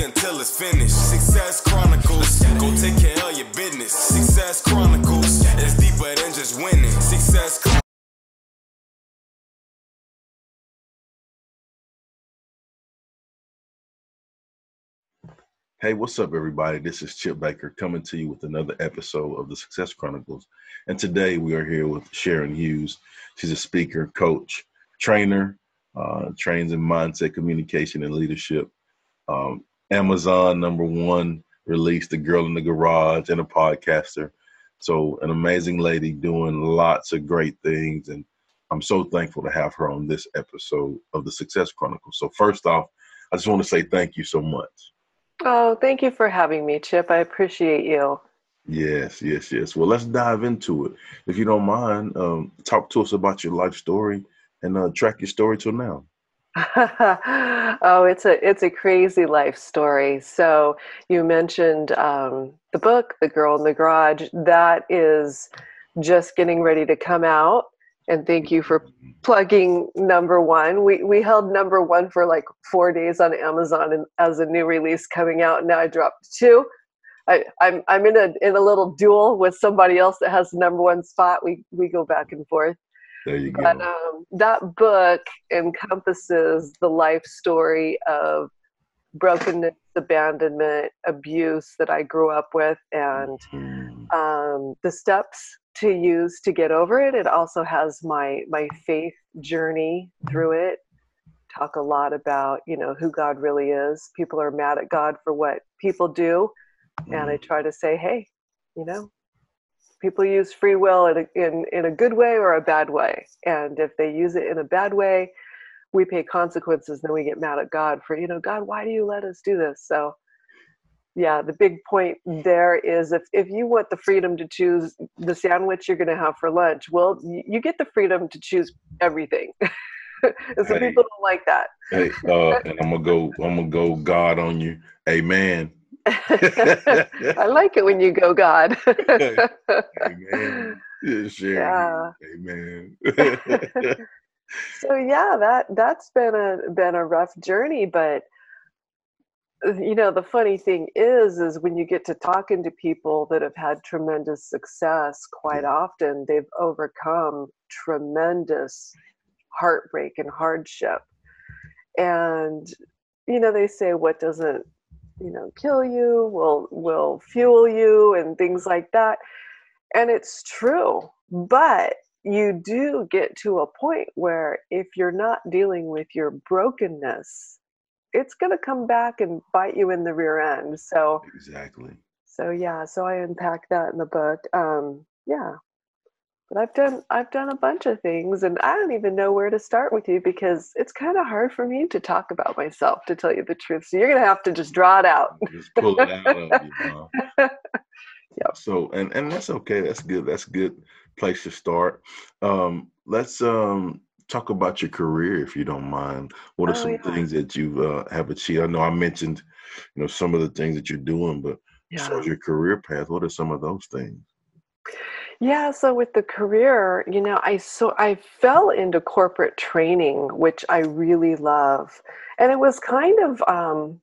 Until it's finished. Success Chronicles. Go take care of your business. Success Chronicles. It's deeper than just winning. Success Chronicles. Hey, what's up, everybody? This is Chip Baker coming to you with another episode of the Success Chronicles. And today we are here with Sharon Hughes. She's a speaker, coach, trainer, uh, trains in mindset, communication, and leadership. Um, Amazon number one released The Girl in the Garage and a podcaster. So, an amazing lady doing lots of great things. And I'm so thankful to have her on this episode of the Success Chronicles. So, first off, I just want to say thank you so much. Oh, thank you for having me, Chip. I appreciate you. Yes, yes, yes. Well, let's dive into it. If you don't mind, um, talk to us about your life story and uh, track your story till now. oh, it's a it's a crazy life story. So you mentioned um, the book, "The Girl in the Garage." That is just getting ready to come out. And thank you for plugging number one. We we held number one for like four days on Amazon and as a new release coming out. Now I dropped two. I, I'm I'm in a in a little duel with somebody else that has the number one spot. We we go back and forth. There you go. But um, that book encompasses the life story of brokenness, abandonment, abuse that I grew up with, and Mm, um, the steps to use to get over it. It also has my my faith journey through it. Talk a lot about you know who God really is. People are mad at God for what people do, and I try to say, hey, you know, people use free will in a, in in a good way or a bad way, and if they use it in a bad way, we pay consequences. Then we get mad at God for you know, God, why do you let us do this? So yeah the big point there is if, if you want the freedom to choose the sandwich you're going to have for lunch well you get the freedom to choose everything and some Hey. people don't like that Hey, uh, and I'm gonna go. I'm gonna go. God on you. Amen. i like it when you go god Amen. Yeah, Yeah. Amen. so yeah that that's been a been a rough journey but you know the funny thing is is when you get to talking to people that have had tremendous success quite often they've overcome tremendous heartbreak and hardship and you know they say what doesn't you know kill you will will fuel you and things like that. And it's true but you do get to a point where if you're not dealing with your brokenness it's going to come back and bite you in the rear end. So exactly. so yeah so i unpack that in the book. Um yeah but i've done i've done a bunch of things and i don't even know where to start with you because it's kind of hard for me to talk about myself to tell you the truth so you're going to have to just draw it out Just pull it out of you. Yep. So, and and that's okay. That's good. That's a good place to start. Um, let's um talk about your career, if you don't mind. What are Oh, some yeah. things that you uh, have achieved? I know I mentioned, you know, some of the things that you're doing, but as far yeah as your career path, what are some of those things? Yeah, so with the career, you know, I so I fell into corporate training, which I really love. And it was kind of um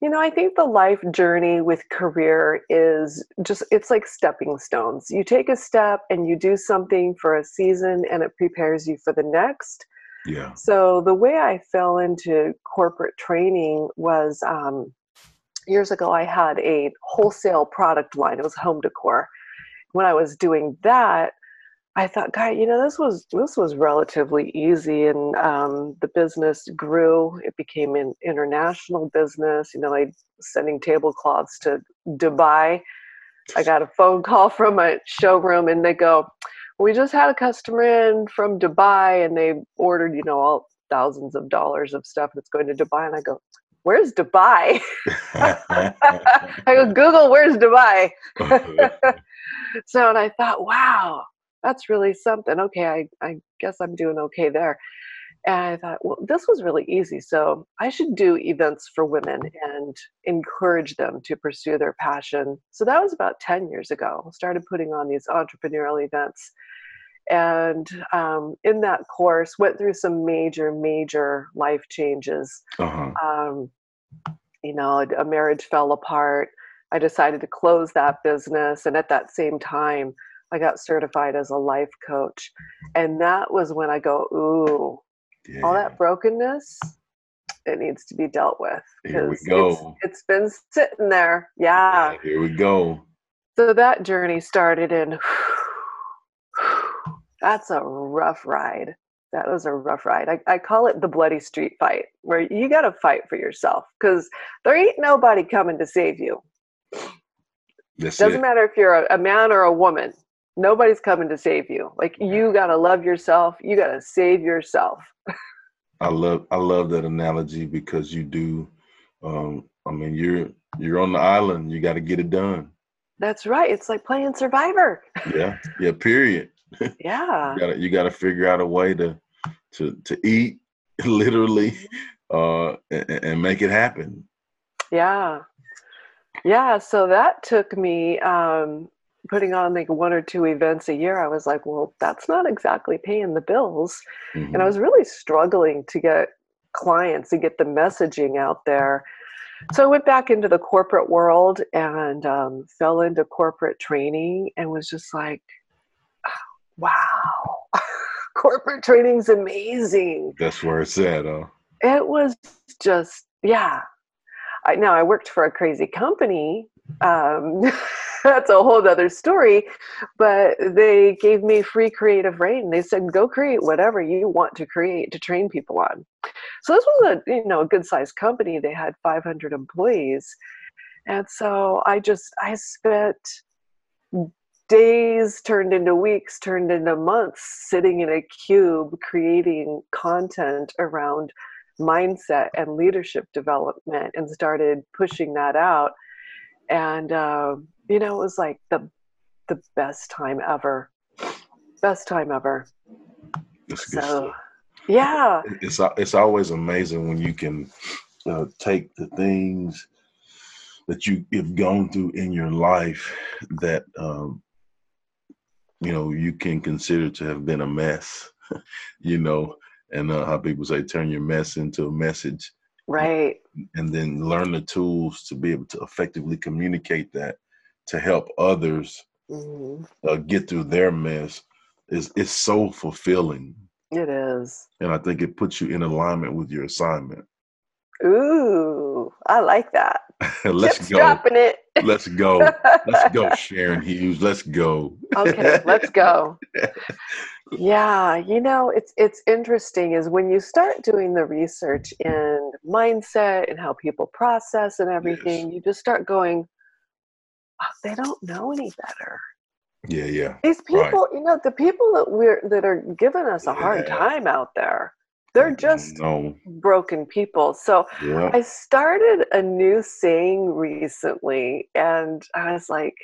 you know, I think the life journey with career is just it's like stepping stones. You take a step and you do something for a season and it prepares you for the next. Yeah. So the way I fell into corporate training was um years ago I had a wholesale product line. It was home decor when I was doing that, I thought, God, you know, this was this was relatively easy, and um, the business grew. It became an international business. You know, I sending tablecloths to Dubai. I got a phone call from a showroom, and they go, "We just had a customer in from Dubai, and they ordered, you know, all thousands of dollars of stuff that's going to Dubai." And I go, where's Dubai? I go, Google, where's Dubai? so, and I thought, wow, that's really something. Okay, I, I guess I'm doing okay there. And I thought, well, this was really easy. So I should do events for women and encourage them to pursue their passion. So that was about 10 years ago. I started putting on these entrepreneurial events. And um, in that course, went through some major, major life changes. Uh-huh. Um, you know, a marriage fell apart. I decided to close that business. And at that same time, I got certified as a life coach. And that was when I go, ooh, yeah. all that brokenness, it needs to be dealt with. Here we go. It's, it's been sitting there. Yeah. yeah. Here we go. So that journey started in, that's a rough ride. That was a rough ride. I, I call it the bloody street fight, where you got to fight for yourself because there ain't nobody coming to save you. That's Doesn't it. matter if you're a, a man or a woman nobody's coming to save you like you got to love yourself you got to save yourself i love i love that analogy because you do um i mean you're you're on the island you got to get it done that's right it's like playing survivor yeah yeah period yeah you gotta you gotta figure out a way to to to eat literally uh and, and make it happen yeah yeah so that took me um putting on like one or two events a year, I was like, well, that's not exactly paying the bills. Mm-hmm. And I mm-hmm. was really struggling to get clients to get the messaging out there. So I went back into the corporate world and um, fell into corporate training and was just like, wow, corporate training's amazing. That's where it's at, huh? It was just, yeah. I, now I worked for a crazy company. Um, that's a whole other story. But they gave me free creative rein. They said, go create whatever you want to create to train people on. So this was a you know a good sized company. They had 500 employees, and so I just I spent days turned into weeks turned into months sitting in a cube creating content around mindset and leadership development and started pushing that out and uh, you know, it was like the the best time ever. Best time ever. So, stuff. yeah. It's it's always amazing when you can uh, take the things that you have gone through in your life that um, you know you can consider to have been a mess. you know, and uh, how people say, turn your mess into a message. Right. And then learn the tools to be able to effectively communicate that to help others mm-hmm. uh, get through their mess is it's so fulfilling. It is, and I think it puts you in alignment with your assignment. Ooh, I like that. Let's Chips go. Dropping it. Let's go. Let's go, Sharon Hughes. Let's go. okay, let's go. Yeah, you know, it's it's interesting is when you start doing the research in mindset and how people process and everything, yes. you just start going, oh, they don't know any better. Yeah, yeah. These people, right. you know, the people that we're that are giving us a yeah. hard time out there, they're mm, just no. broken people. So yeah. I started a new saying recently, and I was like,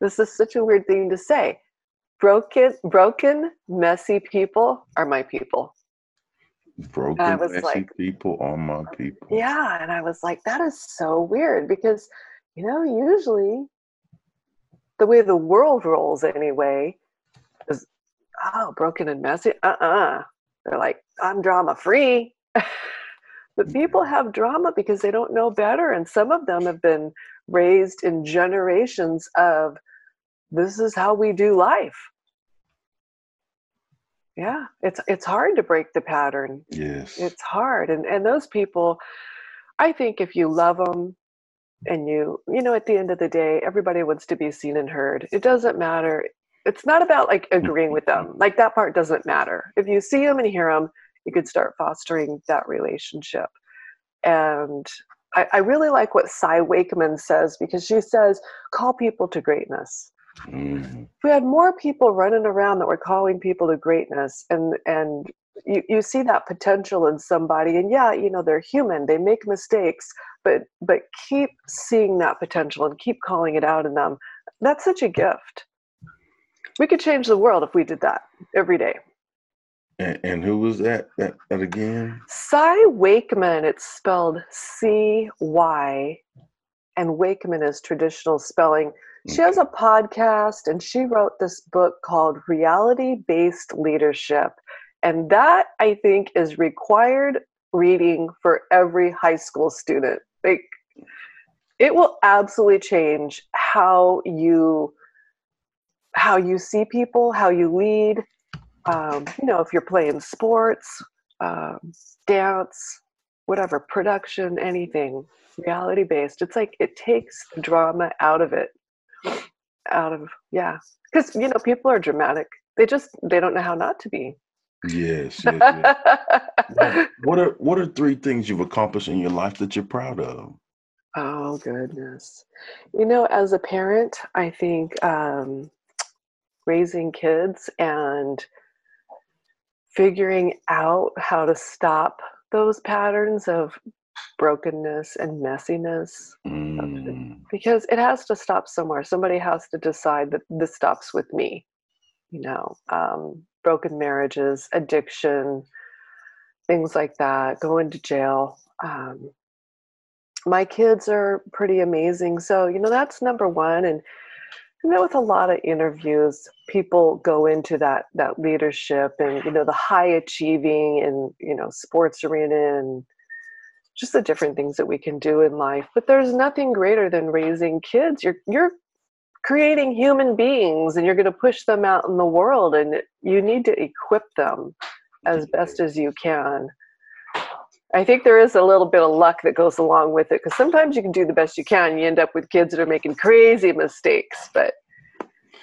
"This is such a weird thing to say." Broken, broken, messy people are my people. Broken, messy like, people are my people. Yeah, and I was like, that is so weird because, you know, usually the way the world rolls anyway is oh broken and messy uh-uh they're like i'm drama free. But mm-hmm. people have drama because they don't know better and some of them have been raised in generations of this is how we do life. Yeah it's it's hard to break the pattern. Yes. It's hard and and those people i think if you love them and you you know at the end of the day everybody wants to be seen and heard. It doesn't matter it's not about like agreeing with them. Like that part doesn't matter. If you see them and hear them you could start fostering that relationship. And I, I really like what Cy Wakeman says because she says call people to greatness. Mm-hmm. if we had more people running around that were calling people to greatness and and you, you see that potential in somebody and yeah you know they're human they make mistakes but but keep seeing that potential and keep calling it out in them that's such a gift we could change the world if we did that every day. And, and who was that, that that again? Cy wakeman it's spelled c-y and wakeman is traditional spelling. She has a podcast and she wrote this book called reality based leadership and that I think is required reading for every high school student. Like it will absolutely change how you how you see people, how you lead. Um, you know, if you're playing sports, um, dance, whatever, production, anything, reality based. It's like it takes the drama out of it. Out of yeah, because you know people are dramatic. They just they don't know how not to be. Yes. yes, yes. what are what are three things you've accomplished in your life that you're proud of? Oh goodness. You know, as a parent, I think um, raising kids and figuring out how to stop those patterns of brokenness and messiness mm. because it has to stop somewhere somebody has to decide that this stops with me you know um, broken marriages, addiction, things like that, going to jail. Um, my kids are pretty amazing. So, you know, that's number one. And you know, with a lot of interviews, people go into that that leadership and you know the high achieving and you know sports arena and just the different things that we can do in life. But there's nothing greater than raising kids. You're you're creating human beings and you're going to push them out in the world and you need to equip them as best as you can i think there is a little bit of luck that goes along with it because sometimes you can do the best you can you end up with kids that are making crazy mistakes but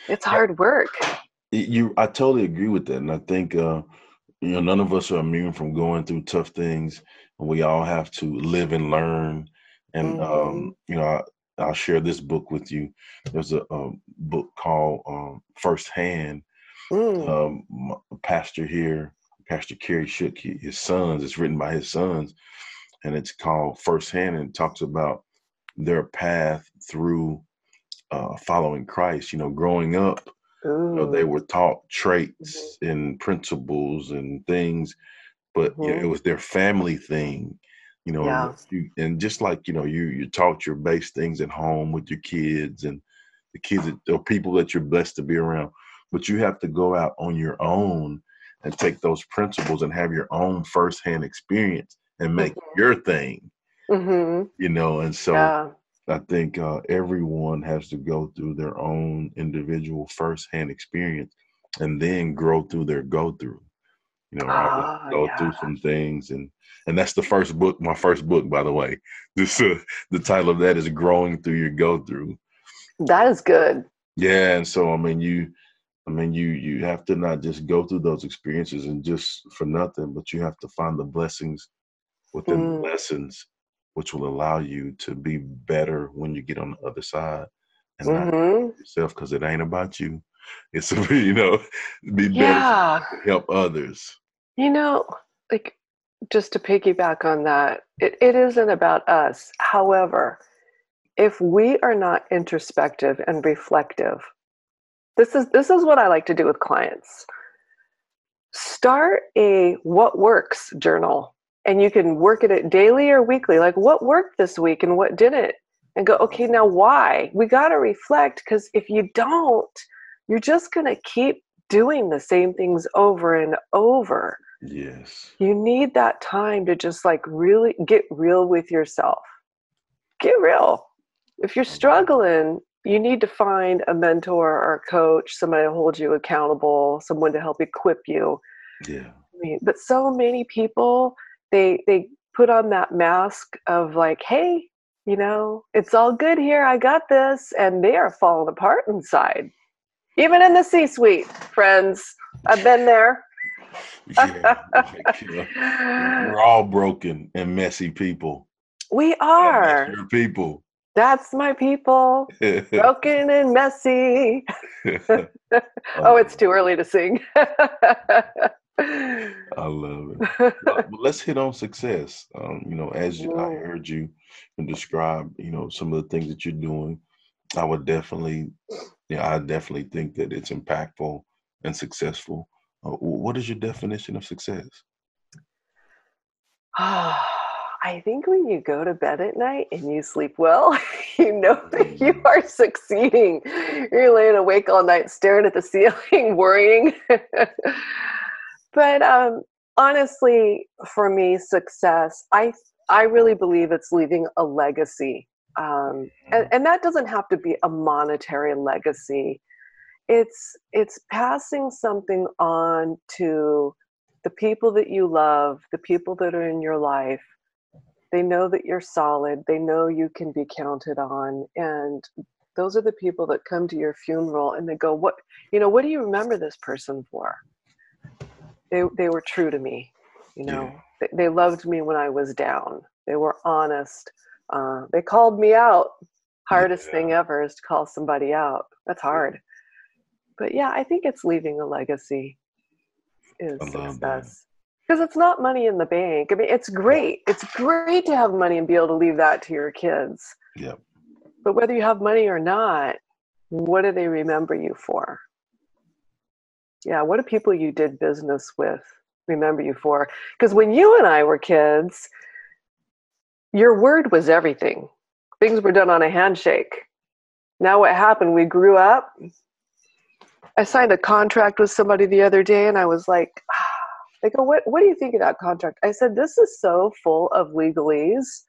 it's hard work you i totally agree with that and i think uh you know none of us are immune from going through tough things and we all have to live and learn and um, mm-hmm. um you know I'll share this book with you. There's a, a book called um, Firsthand. Mm. Um, pastor here, Pastor Kerry Shook, his sons. It's written by his sons, and it's called Firsthand, and talks about their path through uh, following Christ. You know, growing up, you know, they were taught traits mm-hmm. and principles and things, but mm-hmm. you know, it mm-hmm. was their family thing you know yeah. and just like you know you you taught your base things at home with your kids and the kids or people that you're blessed to be around but you have to go out on your own and take those principles and have your own firsthand experience and make mm-hmm. your thing mm-hmm. you know and so yeah. i think uh, everyone has to go through their own individual firsthand experience and then grow through their go through you know, I go yeah. through some things, and and that's the first book, my first book, by the way. This uh, the title of that is "Growing Through Your Go Through." That is good. Yeah, and so I mean, you, I mean, you you have to not just go through those experiences and just for nothing, but you have to find the blessings within mm. the lessons, which will allow you to be better when you get on the other side, and mm-hmm. not yourself because it ain't about you. It's you know, be better yeah. help others. You know, like just to piggyback on that, it, it isn't about us. However, if we are not introspective and reflective, this is this is what I like to do with clients. Start a what works journal and you can work at it daily or weekly like what worked this week and what didn't and go okay now why we got to reflect because if you don't you're just going to keep doing the same things over and over Yes. You need that time to just like really get real with yourself. Get real. If you're struggling, you need to find a mentor or a coach, somebody to hold you accountable, someone to help equip you. Yeah. I mean, but so many people, they they put on that mask of like, hey, you know, it's all good here. I got this. And they are falling apart inside. Even in the C suite, friends. I've been there yeah, we're all broken and messy people. We are. people. That's my people. broken and messy. oh, it's too early to sing. I love it. Well, let's hit on success. Um, you know, as you, I heard you describe, you know, some of the things that you're doing, I would definitely, yeah, I definitely think that it's impactful and successful. Uh, what is your definition of success? I think when you go to bed at night and you sleep well, you know that you mm. are succeeding. You're laying awake all night staring at the ceiling, worrying. but um, honestly, for me, success, I I really believe it's leaving a legacy. Um, and, mm. and that doesn't have to be a monetary legacy. It's it's passing something on to the people that you love, the people that are in your life, they know that you're solid, they know you can be counted on. And those are the people that come to your funeral and they go, What, you know, what do you remember this person for? They, they were true to me, you know, yeah. they, they, loved me when I was down, they were honest. Uh, they called me out. Hardest yeah. thing ever is to call somebody out. That's hard. But yeah, I think it's leaving a legacy is success because it's not money in the bank. I mean, it's great. It's great to have money and be able to leave that to your kids. Yeah. But whether you have money or not, what do they remember you for? Yeah, what do people you did business with remember you for? Because when you and I were kids, your word was everything. Things were done on a handshake. Now, what happened? We grew up, I signed a contract with somebody the other day and I was like, they go, what, what do you think of that contract? I said, this is so full of legalese.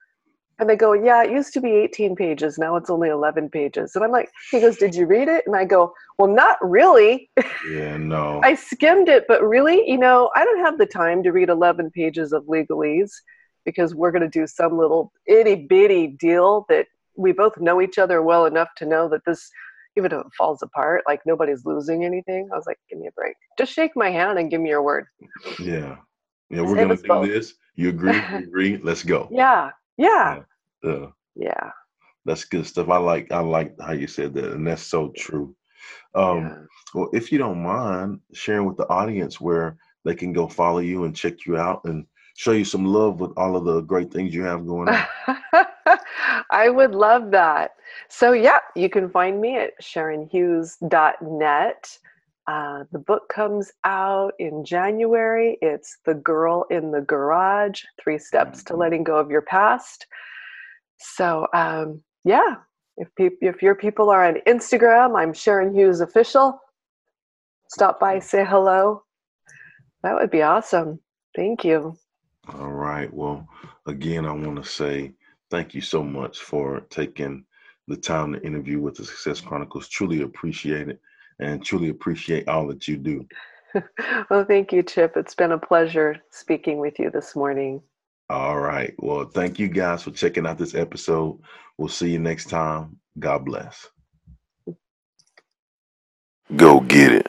And they go, yeah, it used to be 18 pages. Now it's only 11 pages. And I'm like, he goes, did you read it? And I go, well, not really. Yeah, no. I skimmed it, but really, you know, I don't have the time to read 11 pages of legalese because we're going to do some little itty bitty deal that we both know each other well enough to know that this even if it falls apart, like nobody's losing anything. I was like, give me a break. Just shake my hand and give me your word. Yeah. Yeah, we're gonna do both. this. You agree? You agree? Let's go. Yeah. Yeah. Yeah. yeah. That's good stuff. I like I like how you said that, and that's so true. Um, yeah. well, if you don't mind sharing with the audience where they can go follow you and check you out and show you some love with all of the great things you have going on. I would love that. So, yeah, you can find me at sharonhughes.net. Uh, the book comes out in January. It's The Girl in the Garage Three Steps to Letting Go of Your Past. So, um, yeah, if, pe- if your people are on Instagram, I'm Sharon Hughes Official. Stop by, say hello. That would be awesome. Thank you. All right. Well, again, I want to say thank you so much for taking the time to interview with the Success Chronicles. Truly appreciate it and truly appreciate all that you do. well, thank you, Chip. It's been a pleasure speaking with you this morning. All right. Well, thank you guys for checking out this episode. We'll see you next time. God bless. Go get it.